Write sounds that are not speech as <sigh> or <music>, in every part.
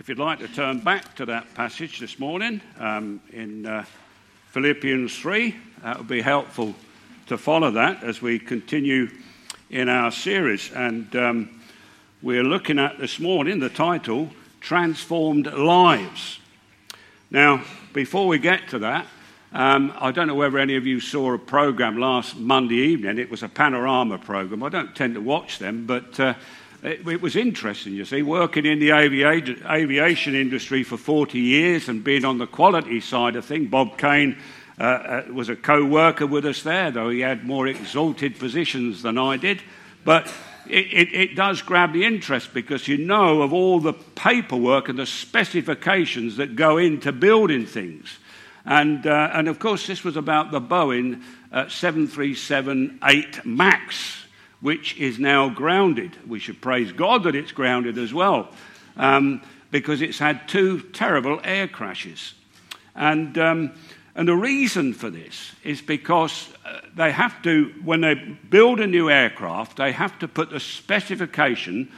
if you'd like to turn back to that passage this morning um, in uh, Philippians 3, that would be helpful to follow that as we continue in our series. And um, we're looking at this morning the title, Transformed Lives. Now, before we get to that, um, I don't know whether any of you saw a program last Monday evening. It was a panorama program. I don't tend to watch them, but uh, it, it, was interesting, you see, working in the aviation, industry for 40 years and being on the quality side of things. Bob Kane uh, uh, was a co worker with us there, though he had more exalted positions than I did. But it, it, it, does grab the interest because you know of all the paperwork and the specifications that go into building things. And, uh, and of course, this was about the Boeing uh, 737 8 MAX which is now grounded. We should praise God that it's grounded as well, um, because it's had two terrible air crashes. And, um, and the reason for this is because uh, they have to, when they build a new aircraft, they have to put the specification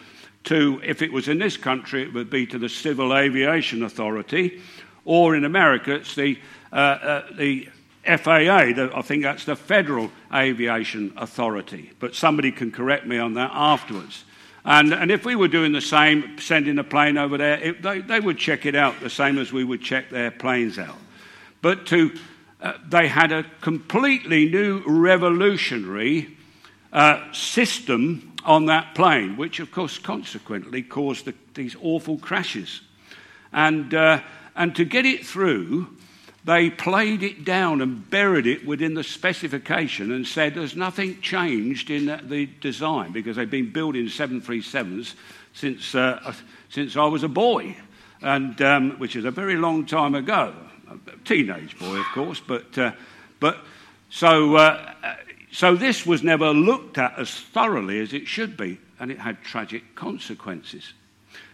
to, if it was in this country, it would be to the Civil Aviation Authority, or in America, it's the, uh, uh, the FAA, the, I think that's the Federal Aviation Authority, but somebody can correct me on that afterwards. And, and if we were doing the same, sending a plane over there, it, they, they would check it out the same as we would check their planes out. But to, uh, they had a completely new revolutionary uh, system on that plane, which of course consequently caused the, these awful crashes. And, uh, and to get it through, they played it down and buried it within the specification and said there's nothing changed in the design because they've been building 737s since, uh, since I was a boy, and, um, which is a very long time ago. A teenage boy, of course, but, uh, but so, uh, so this was never looked at as thoroughly as it should be, and it had tragic consequences.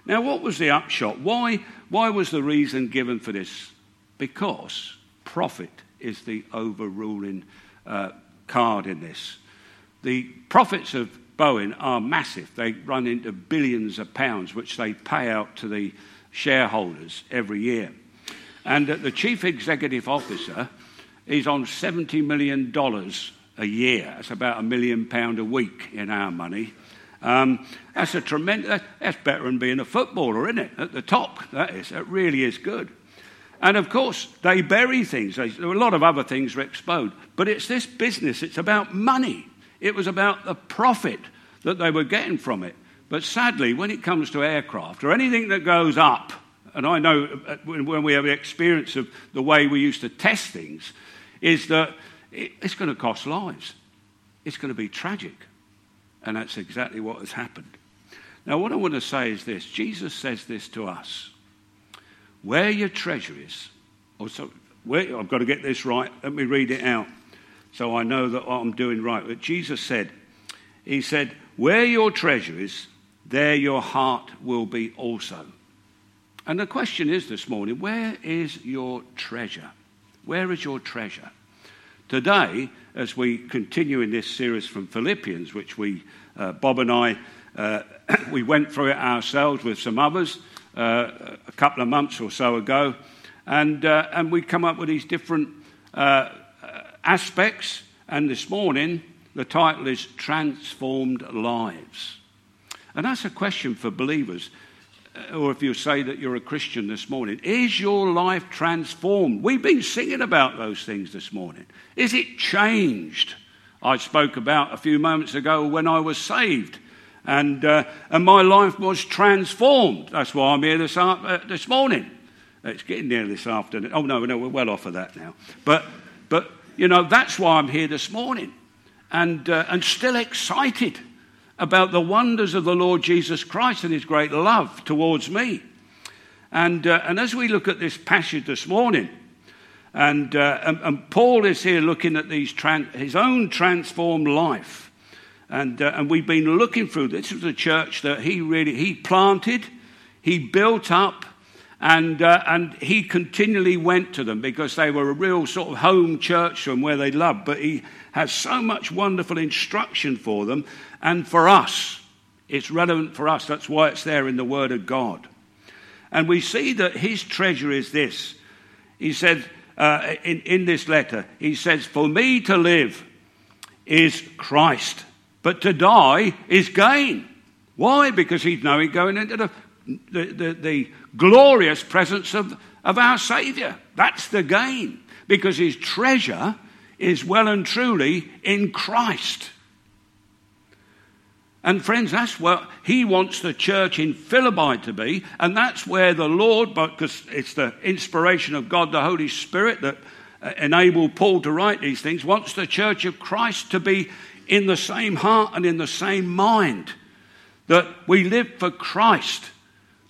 Now, what was the upshot? Why, why was the reason given for this? Because profit is the overruling uh, card in this. The profits of Boeing are massive. They run into billions of pounds, which they pay out to the shareholders every year. And the chief executive officer is on $70 million a year. That's about a million pound a week in our money. Um, that's a tremendous. That's better than being a footballer, isn't it? At the top, that is. It really is good. And of course, they bury things. There are a lot of other things are exposed. But it's this business, it's about money. It was about the profit that they were getting from it. But sadly, when it comes to aircraft or anything that goes up, and I know uh, when we have experience of the way we used to test things, is that it's going to cost lives. It's going to be tragic. And that's exactly what has happened. Now, what I want to say is this Jesus says this to us. Where your treasure is, or so, I've got to get this right. Let me read it out so I know that I'm doing right. But Jesus said, He said, Where your treasure is, there your heart will be also. And the question is this morning, where is your treasure? Where is your treasure? Today, as we continue in this series from Philippians, which we, uh, Bob and I, uh, <coughs> we went through it ourselves with some others, uh, a couple of months or so ago, and, uh, and we come up with these different uh, aspects. And this morning, the title is Transformed Lives. And that's a question for believers, or if you say that you're a Christian this morning. Is your life transformed? We've been singing about those things this morning. Is it changed? I spoke about a few moments ago when I was saved and, uh, and my life was transformed. That's why I'm here this, uh, this morning. It's getting near this afternoon. Oh, no, no, we're well off of that now. But, but you know, that's why I'm here this morning and, uh, and still excited about the wonders of the Lord Jesus Christ and his great love towards me. And, uh, and as we look at this passage this morning, and, uh, and, and, Paul is here looking at these tran- his own transformed life. And, uh, and we've been looking through this was a church that he really he planted, he built up, and, uh, and he continually went to them because they were a real sort of home church from where they loved. But he has so much wonderful instruction for them. And for us, it's relevant for us. That's why it's there in the Word of God. And we see that his treasure is this. He said uh, in, in this letter, he says, For me to live is Christ, but to die is gain. Why? Because he's knowing going into the, the, the, the glorious presence of, of our Saviour. That's the gain. Because his treasure is well and truly in Christ. And friends, that's what he wants the church in Philippi to be, and that's where the Lord, because it's the inspiration of God, the Holy Spirit, that uh, enabled Paul to write these things, wants the church of Christ to be in the same heart and in the same mind. That we live for Christ.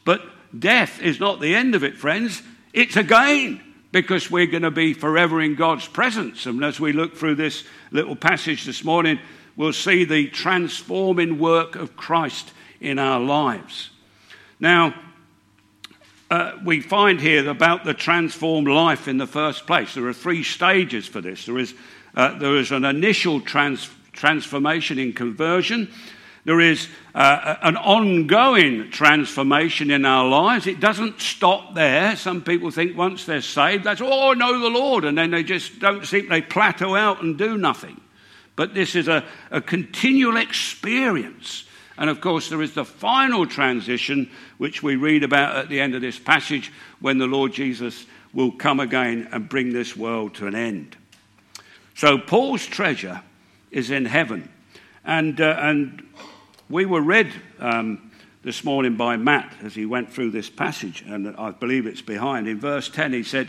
But death is not the end of it, friends. It's a gain because we're going to be forever in God's presence. And as we look through this little passage this morning, we'll see the transforming work of Christ in our lives. Now, uh, we find here about the transformed life in the first place. There are three stages for this. There is, uh, there is an initial trans- transformation in conversion. There is uh, an ongoing transformation in our lives. It doesn't stop there. Some people think once they're saved, that's, oh, I know the Lord, and then they just don't seem, they plateau out and do nothing. But this is a, a continual experience. And of course, there is the final transition, which we read about at the end of this passage, when the Lord Jesus will come again and bring this world to an end. So, Paul's treasure is in heaven. And, uh, and we were read um, this morning by Matt as he went through this passage, and I believe it's behind. In verse 10, he said,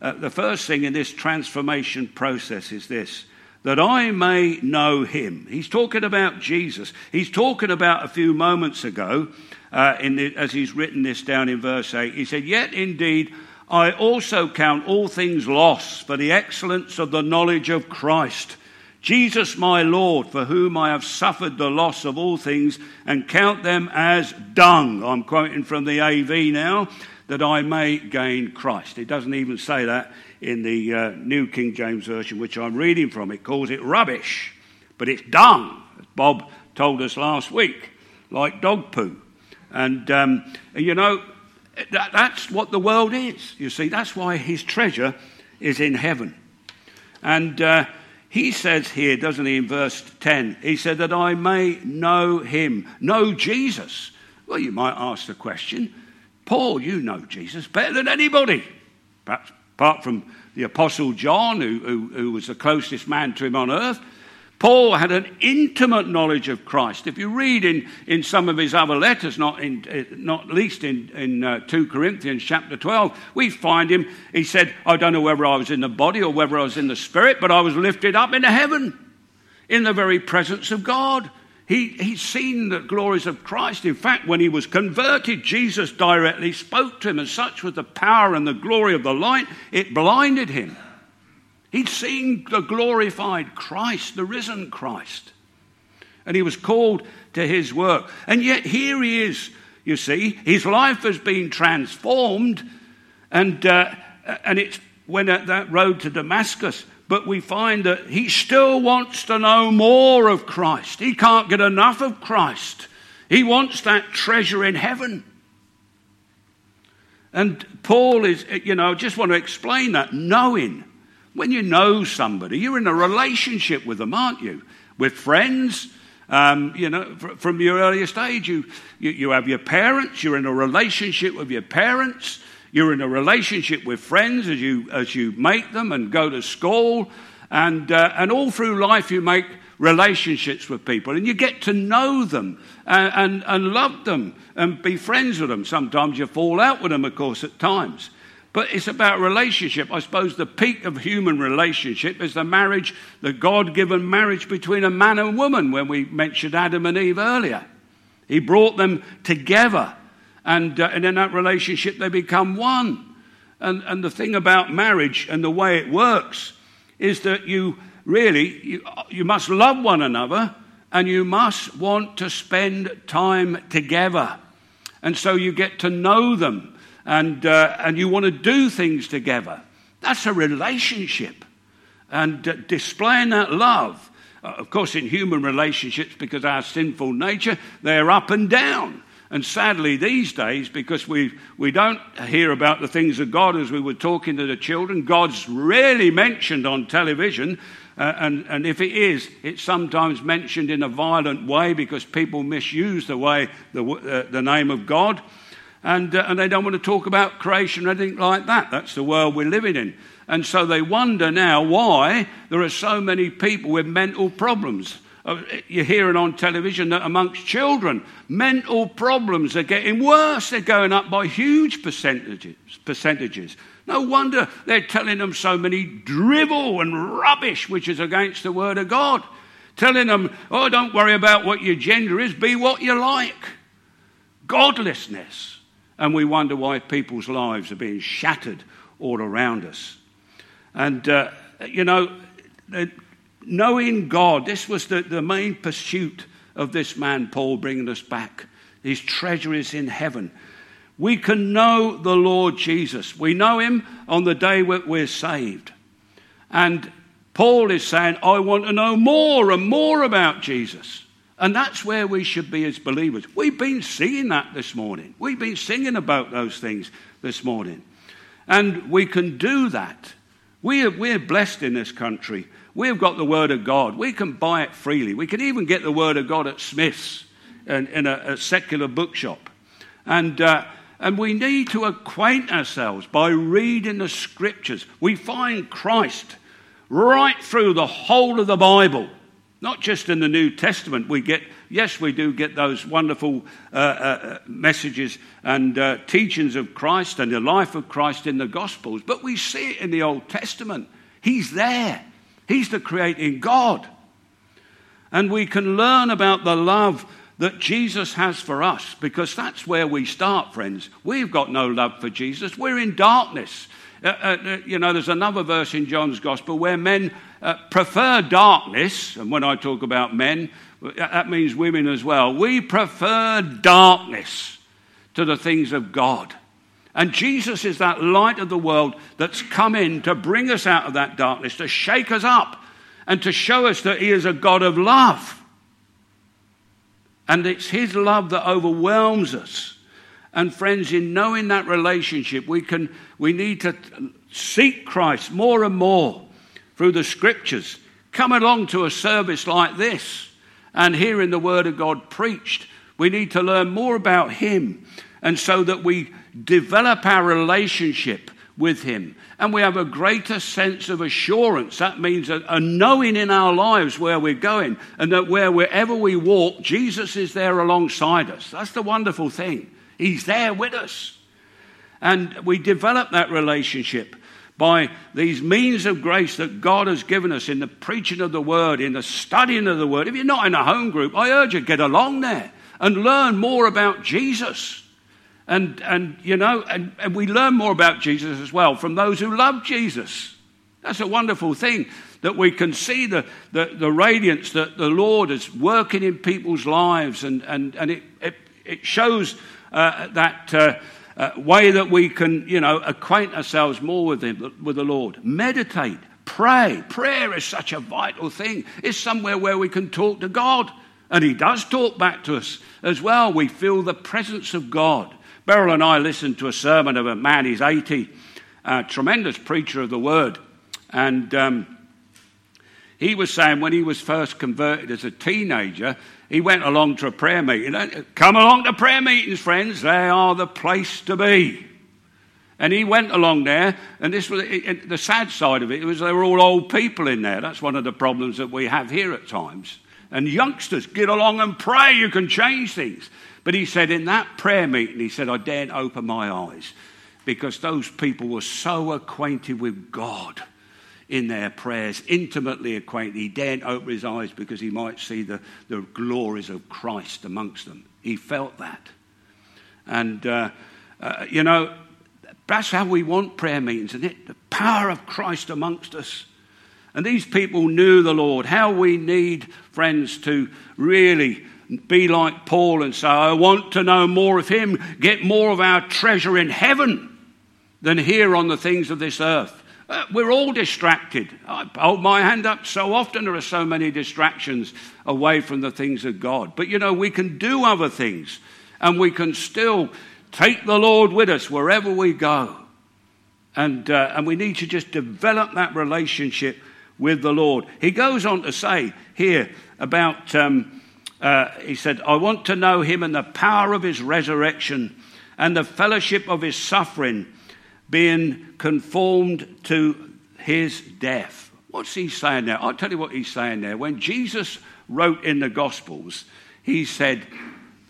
uh, The first thing in this transformation process is this that I may know him. He's talking about Jesus. He's talking about a few moments ago, uh, the, as he's written this down in verse 8. He said, Yet indeed, I also count all things lost for the excellence of the knowledge of Christ. Jesus, my Lord, for whom I have suffered the loss of all things and count them as dung. I'm quoting from the AV now, that I may gain Christ. It doesn't even say that in the uh, New King James Version, which I'm reading from. It calls it rubbish, but it's dung, as Bob told us last week, like dog poo. And, um, you know, that, that's what the world is. You see, that's why his treasure is in heaven. And uh, he says here, doesn't he, in verse 10, he said, that I may know him, know Jesus. Well, you might ask the question, Paul, you know Jesus better than anybody. Perhaps apart from the Apostle John, who, who, who, was the closest man to him on earth. Paul had an intimate knowledge of Christ. If you read in, in some of his other letters, not, in, uh, not least in, in uh, 2 Corinthians chapter 12, we find him, he said, I don't know whether I was in the body or whether I was in the spirit, but I was lifted up into heaven in the very presence of God. He, he's seen the glories of Christ. In fact, when he was converted, Jesus directly spoke to him, and such was the power and the glory of the light, it blinded him. He'd seen the glorified Christ, the risen Christ. And he was called to his work. And yet, here he is, you see. His life has been transformed. And, uh, and it's when at that road to Damascus, but we find that he still wants to know more of Christ. He can't get enough of Christ. He wants that treasure in heaven. And Paul is, you know, just want to explain that knowing. When you know somebody, you're in a relationship with them, aren't you? With friends, um, you know, from your earliest age, you, you, you have your parents, you're in a relationship with your parents. You're in a relationship with friends as you, as you make them and go to school. And, uh, and all through life, you make relationships with people and you get to know them and, and, and love them and be friends with them. Sometimes you fall out with them, of course, at times. But it's about relationship. I suppose the peak of human relationship is the marriage, the God given marriage between a man and woman, when we mentioned Adam and Eve earlier. He brought them together and, uh, and in that relationship they become one. And, and the thing about marriage and the way it works is that you really you, you must love one another and you must want to spend time together. And so you get to know them and, uh, and you want to do things together. That's a relationship. And uh, displaying that love, uh, of course, in human relationships, because our sinful nature, they're up and down. And sadly, these days, because we, we don't hear about the things of God as we were talking to the children, God's rarely mentioned on television. Uh, and, and if it is, it's sometimes mentioned in a violent way because people misuse the way the, uh, the name of God. And, uh, and they don't want to talk about creation or anything like that. That's the world we're living in. And so they wonder now why there are so many people with mental problems. Uh, you're hearing on television that amongst children, mental problems are getting worse. They're going up by huge percentages. percentages. No wonder they're telling them so many drivel and rubbish, which is against the Word of God. Telling them, oh, don't worry about what your gender is, be what you like. Godlessness. And we wonder why people's lives are being shattered all around us. And, uh, you know, knowing God, this was the, the main pursuit of this man, Paul, bringing us back. His treasure is in heaven. We can know the Lord Jesus. We know him on the day we're saved. And Paul is saying, I want to know more and more about Jesus. And that's where we should be as believers. We've been seeing that this morning. We've been singing about those things this morning. And we can do that. We are, we're blessed in this country. We've got the Word of God. We can buy it freely. We can even get the Word of God at Smith's in, in a, a, secular bookshop. And, uh, and we need to acquaint ourselves by reading the Scriptures. We find Christ right through the whole of the Bible. Not just in the New Testament, we get, yes, we do get those wonderful uh, uh, messages and uh, teachings of Christ and the life of Christ in the Gospels, but we see it in the Old Testament. He's there, He's the creating God. And we can learn about the love that Jesus has for us because that's where we start, friends. We've got no love for Jesus, we're in darkness. Uh, uh, uh, you know, there's another verse in John's Gospel where men uh, prefer darkness, and when I talk about men, uh, that means women as well. We prefer darkness to the things of God. And Jesus is that light of the world that's come in to bring us out of that darkness, to shake us up, and to show us that He is a God of love. And it's His love that overwhelms us. And friends, in knowing that relationship, we, can, we need to seek Christ more and more through the scriptures. Come along to a service like this and hearing the word of God preached. We need to learn more about Him and so that we develop our relationship with Him and we have a greater sense of assurance. That means a, a, knowing in our lives where we're going and that where, wherever we walk, Jesus is there alongside us. That's the wonderful thing. He's there with us. And we develop that relationship by these means of grace that God has given us in the preaching of the word, in the studying of the word. If you're not in a home group, I urge you get along there and learn more about Jesus. And, and you know, and, and we learn more about Jesus as well from those who love Jesus. That's a wonderful thing that we can see the, the, the radiance that the Lord is working in people's lives, and, and, and it, it, it shows uh, that uh, uh, way that we can, you know, acquaint ourselves more with Him, with the Lord. Meditate, pray. Prayer is such a vital thing. It's somewhere where we can talk to God. And He does talk back to us as well. We feel the presence of God. Beryl and I listened to a sermon of a man, he's 80, a tremendous preacher of the word. And um, he was saying when he was first converted as a teenager, he went along to a prayer meeting. Uh, come along to prayer meetings, friends. They are the place to be. And he went along there, and this was it, the sad side of it was they were all old people in there. That's one of the problems that we have here at times. And youngsters, get along and pray. You can change things. But he said in that prayer meeting, he said, I daren't open my eyes because those people were so acquainted with God in their prayers, intimately acquainted. He daren't open his eyes because he might see the, the glories of Christ amongst them. He felt that. And, uh, uh, you know, that's how we want prayer meetings, isn't it? The power of Christ amongst us. And these people knew the Lord. How we need, friends, to really be like Paul and say, I want to know more of Him, get more of our treasure in heaven than here on the things of this earth. Uh, we're all distracted. I hold my hand up so often. There are so many distractions away from the things of God. But you know, we can do other things. And we can still take the Lord with us wherever we go. And, uh, and we need to just develop that relationship with the Lord. He goes on to say here about, um, uh, he said, I want to know him and the power of his resurrection and the fellowship of his suffering, being conformed to his death. What's he saying there? I'll tell you what he's saying there. When Jesus wrote in the Gospels, he said,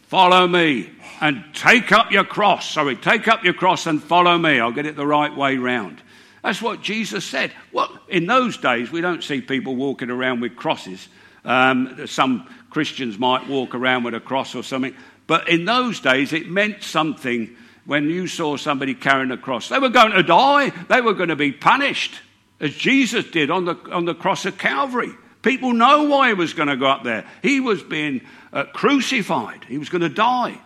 Follow me and take up your cross. Sorry, take up your cross and follow me. I'll get it the right way round. That's what Jesus said. Well, in those days, we don't see people walking around with crosses. Um, some Christians might walk around with a cross or something. But in those days, it meant something when you saw somebody carrying a cross. They were going to die, they were going to be punished, as Jesus did on the, on the cross of Calvary. People know why he was going to go up there. He was being uh, crucified, he was going to die.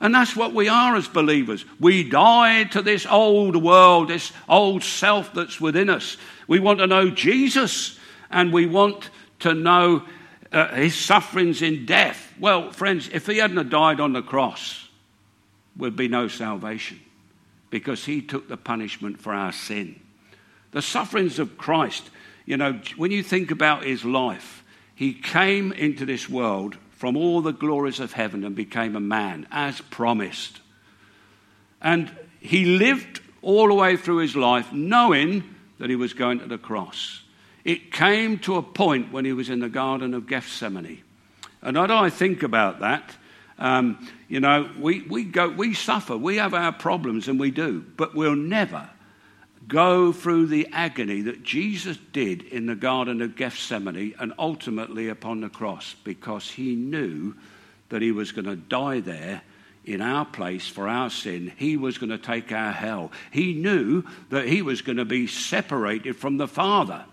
And that's what we are as believers. We die to this old world, this old self that's within us. We want to know Jesus and we want to know uh, his sufferings in death. Well, friends, if he hadn't died on the cross, there'd be no salvation because he took the punishment for our sin. The sufferings of Christ, you know, when you think about his life, he came into this world from all the glories of heaven and became a man as promised. And he lived all the way through his life knowing that he was going to the cross. It came to a point when he was in the Garden of Gethsemane. And as I think about that, um, you know, we, we, go, we suffer, we have our problems, and we do, but we'll never go through the agony that Jesus did in the Garden of Gethsemane and ultimately upon the cross because he knew that he was going to die there in our place for our sin. He was going to take our hell. He knew that he was going to be separated from the Father.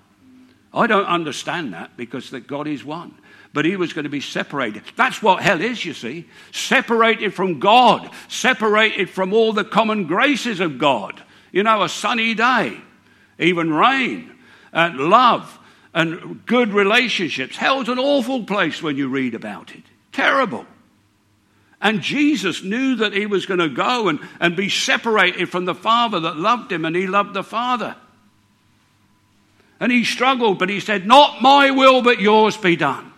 I don't understand that because that God is one. But he was going to be separated. That's what hell is, you see. Separated from God, separated from all the common graces of God. You know, a sunny day, even rain, and love, and good relationships. Hell's an awful place when you read about it. Terrible. And Jesus knew that he was going to go and, and be separated from the Father that loved him, and he loved the Father. And he struggled, but he said, Not my will, but yours be done.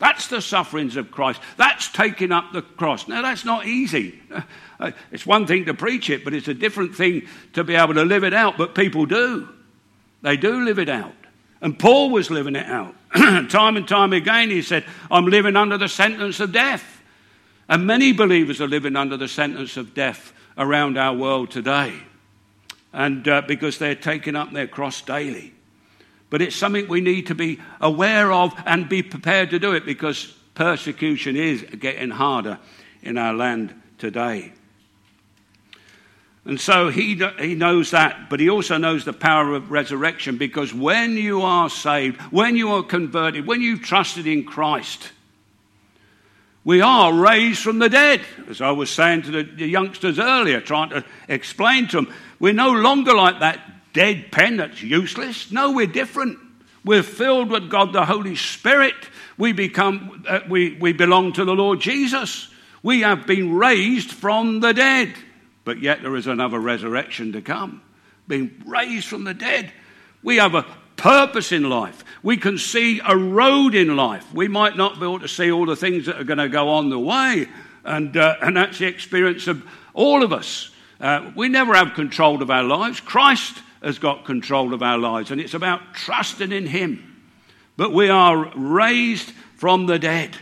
That's the sufferings of Christ. That's taking up the cross. Now, that's not easy. <laughs> It's one thing to preach it, but it's a different thing to be able to live it out. But people do. They do live it out. And Paul was living it out. <clears throat> time and time again, he said, I'm living under the sentence of death. And many believers are living under the sentence of death around our world today. And uh, because they're taking up their cross daily. But it's something we need to be aware of and be prepared to do it because persecution is getting harder in our land today. And so he, he knows that, but he also knows the power of resurrection because when you are saved, when you are converted, when you've trusted in Christ, we are raised from the dead. As I was saying to the, youngsters earlier, trying to explain to them, we're no longer like that dead pen that's useless. No, we're different. We're filled with God the Holy Spirit. We, become, uh, we, we belong to the Lord Jesus. We have been raised from the dead. But yet there is another resurrection to come. Being raised from the dead. We have a purpose in life. We can see a road in life. We might not be able to see all the things that are going to go on the way. And, uh, and that's the experience of all of us. Uh, we never have control of our lives. Christ has got control of our lives, and it's about trusting in Him. But we are raised from the dead.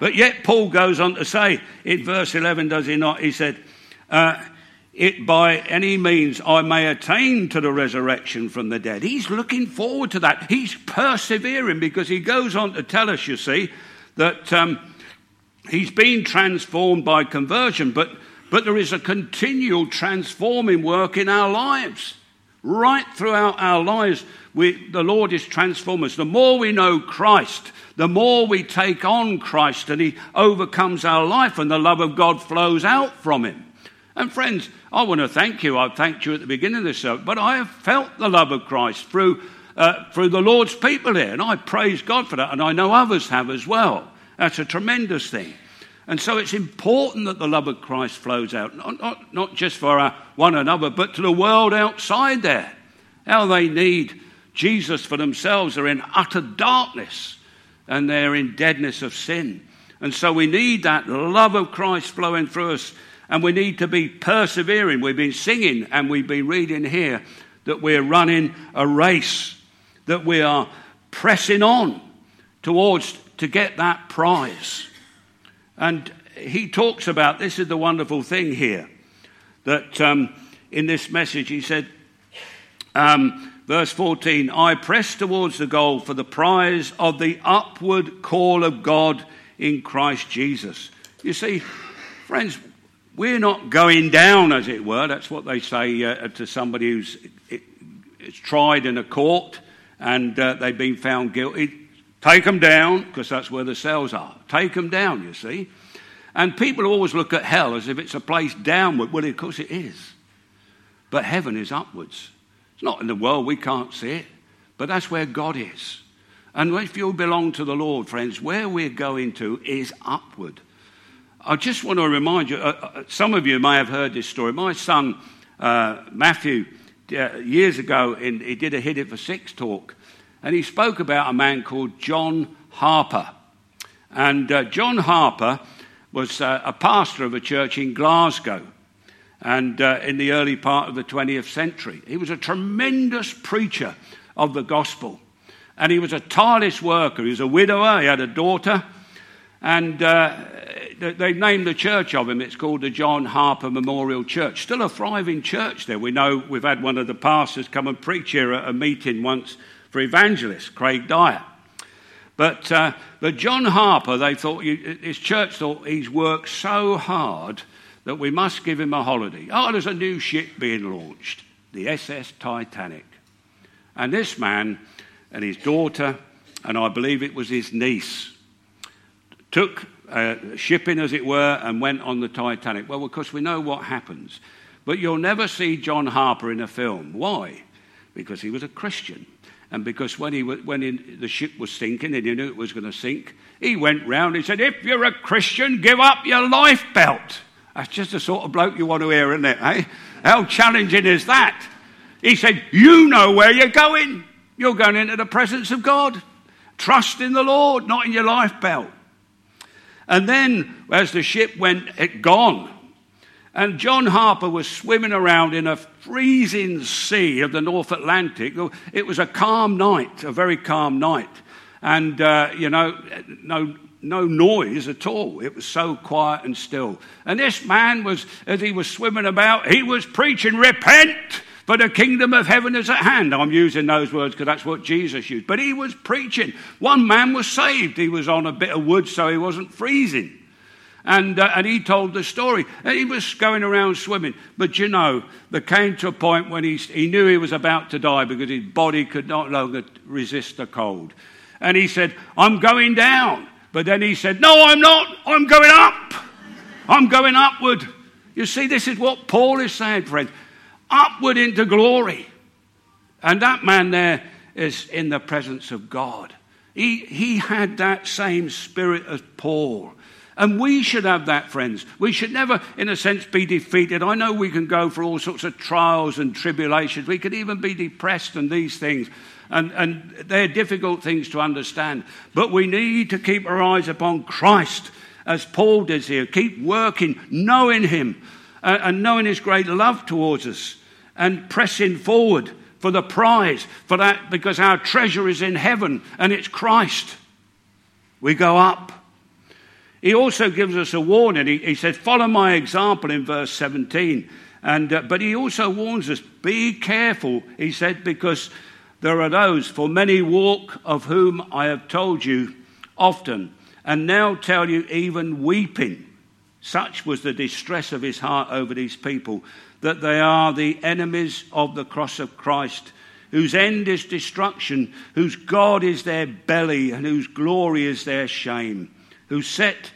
But yet, Paul goes on to say in verse 11, does he not? He said, uh, It by any means I may attain to the resurrection from the dead. He's looking forward to that. He's persevering because he goes on to tell us, you see, that um, he's been transformed by conversion, but but there is a continual transforming work in our lives. Right throughout our lives, we, the Lord is transforming us. The more we know Christ, the more we take on Christ and He overcomes our life and the love of God flows out from Him. And friends, I want to thank you. I thanked you at the beginning of this service, but I have felt the love of Christ through, uh, through the Lord's people here, and I praise God for that, and I know others have as well. That's a tremendous thing. And so it's important that the love of Christ flows out, not, not, not just for one another, but to the world outside there. How they need Jesus for themselves. They're in utter darkness and they're in deadness of sin. And so we need that love of Christ flowing through us and we need to be persevering. We've been singing and we've been reading here that we're running a race, that we are pressing on towards to get that prize. And he talks about this is the wonderful thing here that um, in this message he said, um, verse 14, I press towards the goal for the prize of the upward call of God in Christ Jesus. You see, friends, we're not going down, as it were. That's what they say uh, to somebody who's it, tried in a court and uh, they've been found guilty. Take them down, because that's where the cells are. Take them down, you see. And people always look at hell as if it's a place downward. Well, of course it is. But heaven is upwards. It's not in the world, we can't see it. But that's where God is. And if you belong to the Lord, friends, where we're going to is upward. I just want to remind you, uh, uh some of you may have heard this story. My son, uh, Matthew, uh, years ago, in, he did a Hit It for Six talk. And he spoke about a man called John Harper. And uh, John Harper was uh, a pastor of a church in Glasgow and uh, in the early part of the 20th century. He was a tremendous preacher of the gospel. And he was a tireless worker. He was a widower, he had a daughter. And uh, they named the church of him. It's called the John Harper Memorial Church. Still a thriving church there. We know we've had one of the pastors come and preach here at a meeting once for evangelist, Craig Dyer. But, uh, but John Harper, they thought, his church thought he's worked so hard that we must give him a holiday. Oh, there's a new ship being launched, the SS Titanic. And this man and his daughter, and I believe it was his niece, took uh, shipping, as it were, and went on the Titanic. Well, of course, we know what happens. But you'll never see John Harper in a film. Why? Because he was a Christian. And because when, he, when he, the ship was sinking and he knew it was going to sink, he went round and said, If you're a Christian, give up your life belt. That's just the sort of bloke you want to hear, isn't it? Eh? How challenging is that? He said, You know where you're going. You're going into the presence of God. Trust in the Lord, not in your life belt. And then, as the ship went, it gone. And John Harper was swimming around in a freezing sea of the North Atlantic. It was a calm night, a very calm night. And, uh, you know, no, no noise at all. It was so quiet and still. And this man was, as he was swimming about, he was preaching, Repent, for the kingdom of heaven is at hand. I'm using those words because that's what Jesus used. But he was preaching. One man was saved. He was on a bit of wood, so he wasn't freezing. And, uh, and he told the story. And he was going around swimming. But you know, there came to a point when he, he knew he was about to die because his body could not longer resist the cold. And he said, I'm going down. But then he said, No, I'm not. I'm going up. I'm going upward. You see, this is what Paul is saying, friends. Upward into glory. And that man there is in the presence of God. He, he had that same spirit as Paul. And we should have that, friends. We should never, in a sense, be defeated. I know we can go for all sorts of trials and tribulations. We could even be depressed and these things. And, and they're difficult things to understand. But we need to keep our eyes upon Christ, as Paul does here. Keep working, knowing Him, uh, and knowing His great love towards us, and pressing forward for the prize, for that, because our treasure is in heaven and it's Christ. We go up. He also gives us a warning. He, he said, Follow my example in verse 17. And, uh, but he also warns us, Be careful, he said, because there are those, for many walk of whom I have told you often, and now tell you even weeping. Such was the distress of his heart over these people, that they are the enemies of the cross of Christ, whose end is destruction, whose God is their belly, and whose glory is their shame who set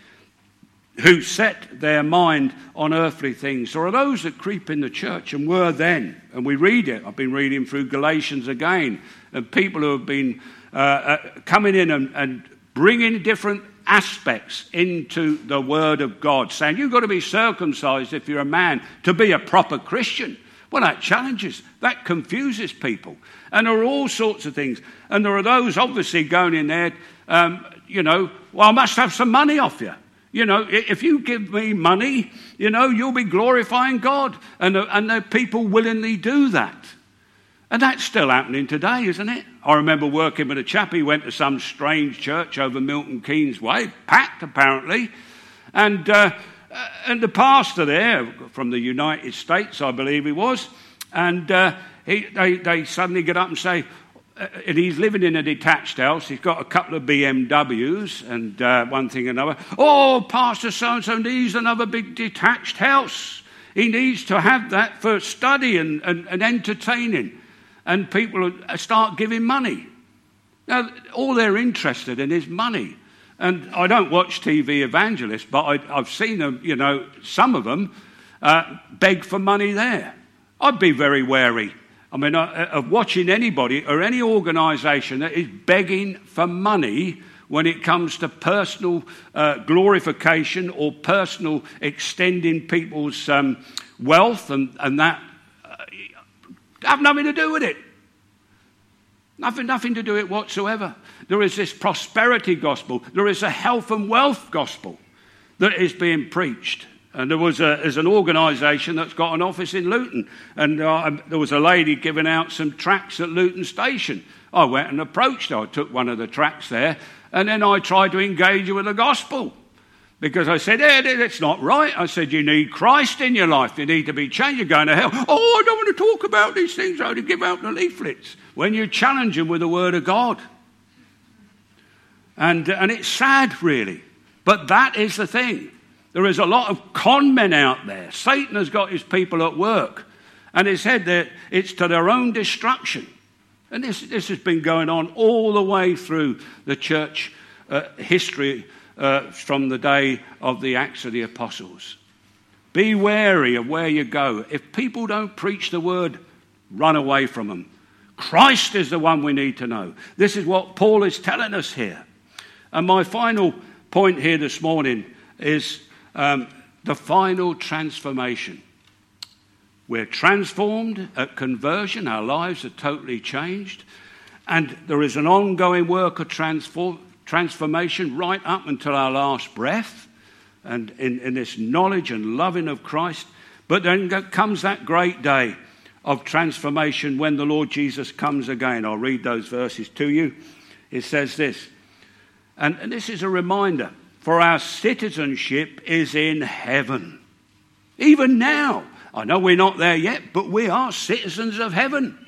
who set their mind on earthly things. There are those that creep in the church and were then, and we read it. I've been reading through Galatians again, and people who have been uh, uh, coming in and, and bringing different aspects into the Word of God, saying you've got to be circumcised if you're a man to be a proper Christian. Well, that challenges, that confuses people. And there are all sorts of things. And there are those obviously going in there, um, you know, well, I must have some money off you. You know, if you give me money, you know, you'll be glorifying God. And, and there are people willingly do that. And that's still happening today, isn't it? I remember working with a chap. He went to some strange church over Milton Keynes Way, packed apparently. And, uh, and the pastor there, from the United States, I believe he was, and uh, he, they, they suddenly get up and say, uh, and he's living in a detached house. He's got a couple of BMWs and uh, one thing and another. Oh, Pastor so and so needs another big detached house. He needs to have that for study and, and, and entertaining and people start giving money. Now, all they're interested in is money. And I don't watch TV evangelists, but I, have seen them, you know, some of them uh, beg for money there. I'd be very wary. I mean, uh, of watching anybody or any organisation that is begging for money when it comes to personal uh, glorification or personal extending people's um, wealth and, and that have nothing to do with it. Nothing, nothing to do with it whatsoever. There is this prosperity gospel. There is a health and wealth gospel that is being preached. And there was a, there's an organisation that's got an office in Luton. And uh, there was a lady giving out some tracts at Luton Station. I went and approached her. I took one of the tracts there. And then I tried to engage her with the gospel because I said, hey, that's not right. I said, you need Christ in your life. You need to be changed. You're going to hell. Oh, I don't want to talk about these things. I to give out the leaflets. When you challenge them with the Word of God. And, and it's sad, really. But that is the thing. There is a lot of con men out there. Satan has got his people at work. And he said that it's to their own destruction. And this, this has been going on all the way through the church uh, history uh, from the day of the Acts of the Apostles. Be wary of where you go. If people don't preach the word, run away from them. Christ is the one we need to know. This is what Paul is telling us here. And my final point here this morning is um, the final transformation. We're transformed at conversion, our lives are totally changed, and there is an ongoing work of transform, transformation right up until our last breath and in, in this knowledge and loving of Christ. But then comes that great day of transformation when the Lord Jesus comes again. I'll read those verses to you. It says this, and, and this is a reminder for our citizenship is in heaven. Even now, I know we're not there yet, but we are citizens of heaven.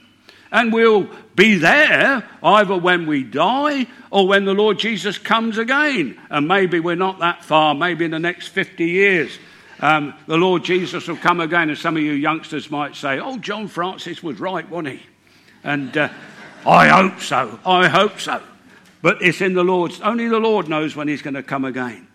And we'll be there either when we die or when the Lord Jesus comes again. And maybe we're not that far, maybe in the next 50 years. Um, the Lord Jesus will come again, and some of you youngsters might say, Oh, John Francis was right, wasn't he? And uh, I hope so. I hope so. But it's in the Lord's, only the Lord knows when he's going to come again.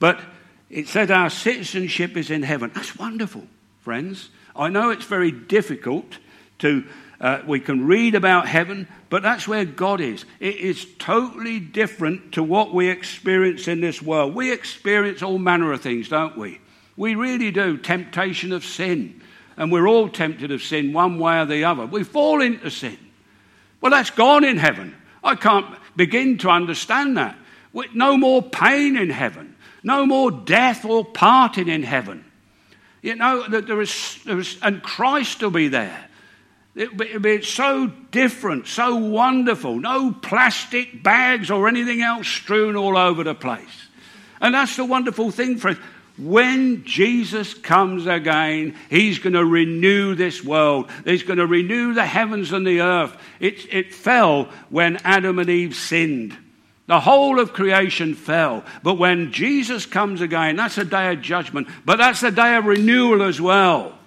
But it said our citizenship is in heaven. That's wonderful, friends. I know it's very difficult to uh, we can read about heaven, but that's where God is. It is totally different to what we experience in this world. We experience all manner of things, don't we? We really do. Temptation of sin. And we're all tempted of sin one way or the other. We fall into sin. Well, that's gone in heaven. I can't begin to understand that. No more pain in heaven. No more death or parting in heaven. You know, that there is, there is and Christ will be there. It'd be so different, so wonderful. No plastic bags or anything else strewn all over the place. And that's the wonderful thing, friends. When Jesus comes again, He's going to renew this world. He's going to renew the heavens and the earth. It, it fell when Adam and Eve sinned. The whole of creation fell. But when Jesus comes again, that's a day of judgment, but that's a day of renewal as well.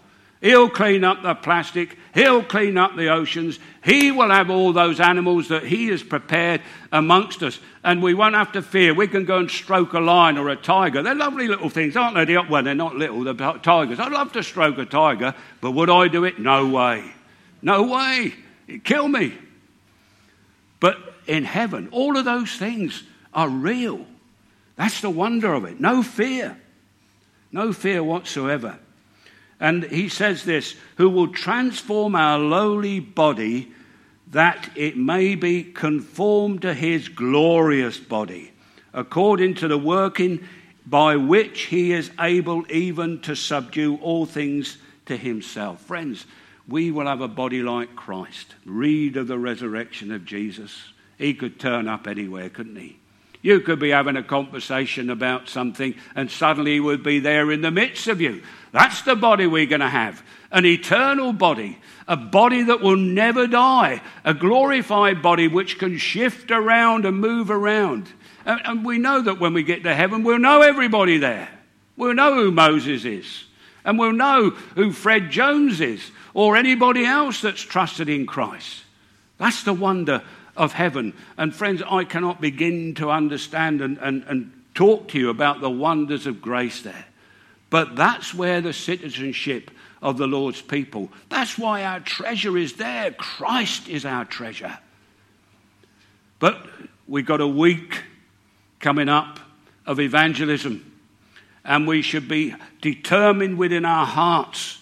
He'll clean up the plastic. He'll clean up the oceans. He will have all those animals that He has prepared amongst us. And we won't have to fear. We can go and stroke a lion or a tiger. They're lovely little things, aren't they? Well, they're not little, they're tigers. I'd love to stroke a tiger, but would I do it? No way. No way. It'd kill me. But in heaven, all of those things are real. That's the wonder of it. No fear. No fear whatsoever. And he says this who will transform our lowly body that it may be conformed to his glorious body, according to the working by which he is able even to subdue all things to himself. Friends, we will have a body like Christ. Read of the resurrection of Jesus. He could turn up anywhere, couldn't he? You could be having a conversation about something and suddenly he would be there in the midst of you. That's the body we're going to have an eternal body, a body that will never die, a glorified body which can shift around and move around. And, we know that when we get to heaven, we'll know everybody there. We'll know who Moses is. And we'll know who Fred Jones is or anybody else that's trusted in Christ. That's the wonder of heaven. And friends, I cannot begin to understand and, and, and talk to you about the wonders of grace there. But that's where the citizenship of the Lord's people. That's why our treasure is there. Christ is our treasure. But we've got a week coming up of evangelism, and we should be determined within our hearts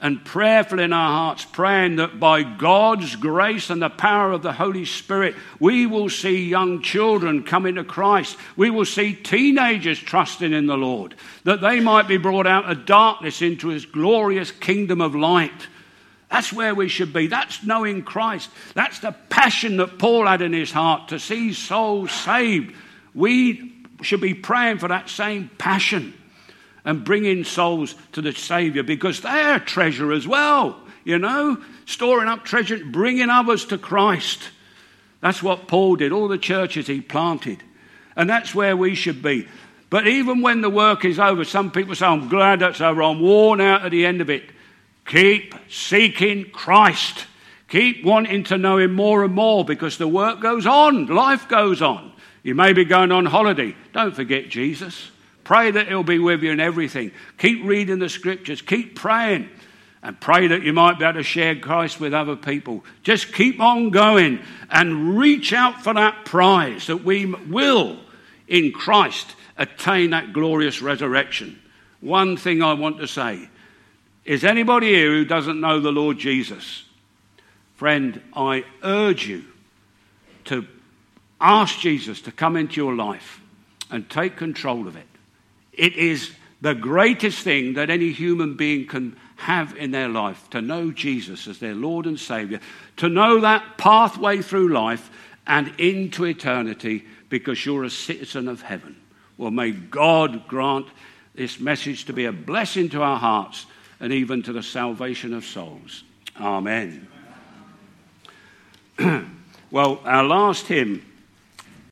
and prayerful in our hearts, praying that by God's grace and the power of the Holy Spirit, we will see young children coming to Christ. We will see teenagers trusting in the Lord, that they might be brought out of darkness into his glorious kingdom of light. That's where we should be. That's knowing Christ. That's the passion that Paul had in his heart to see souls saved. We should be praying for that same passion and bringing souls to the Savior because they're treasure as well, you know, storing up treasure, bringing others to Christ. That's what Paul did, all the churches he planted. And that's where we should be. But even when the work is over, some people say, I'm glad that's over, I'm worn out at the end of it. Keep seeking Christ. Keep wanting to know Him more and more because the work goes on, life goes on. You may be going on holiday. Don't forget Jesus. Pray that He'll be with you in everything. Keep reading the scriptures. Keep praying. And pray that you might be able to share Christ with other people. Just keep on going and reach out for that prize that we will, in Christ, attain that glorious resurrection. One thing I want to say is anybody here who doesn't know the Lord Jesus? Friend, I urge you to ask Jesus to come into your life and take control of it. It is the greatest thing that any human being can have in their life to know Jesus as their Lord and Savior, to know that pathway through life and into eternity because you're a citizen of heaven. Well, may God grant this message to be a blessing to our hearts and even to the salvation of souls. Amen. <clears throat> well, our last hymn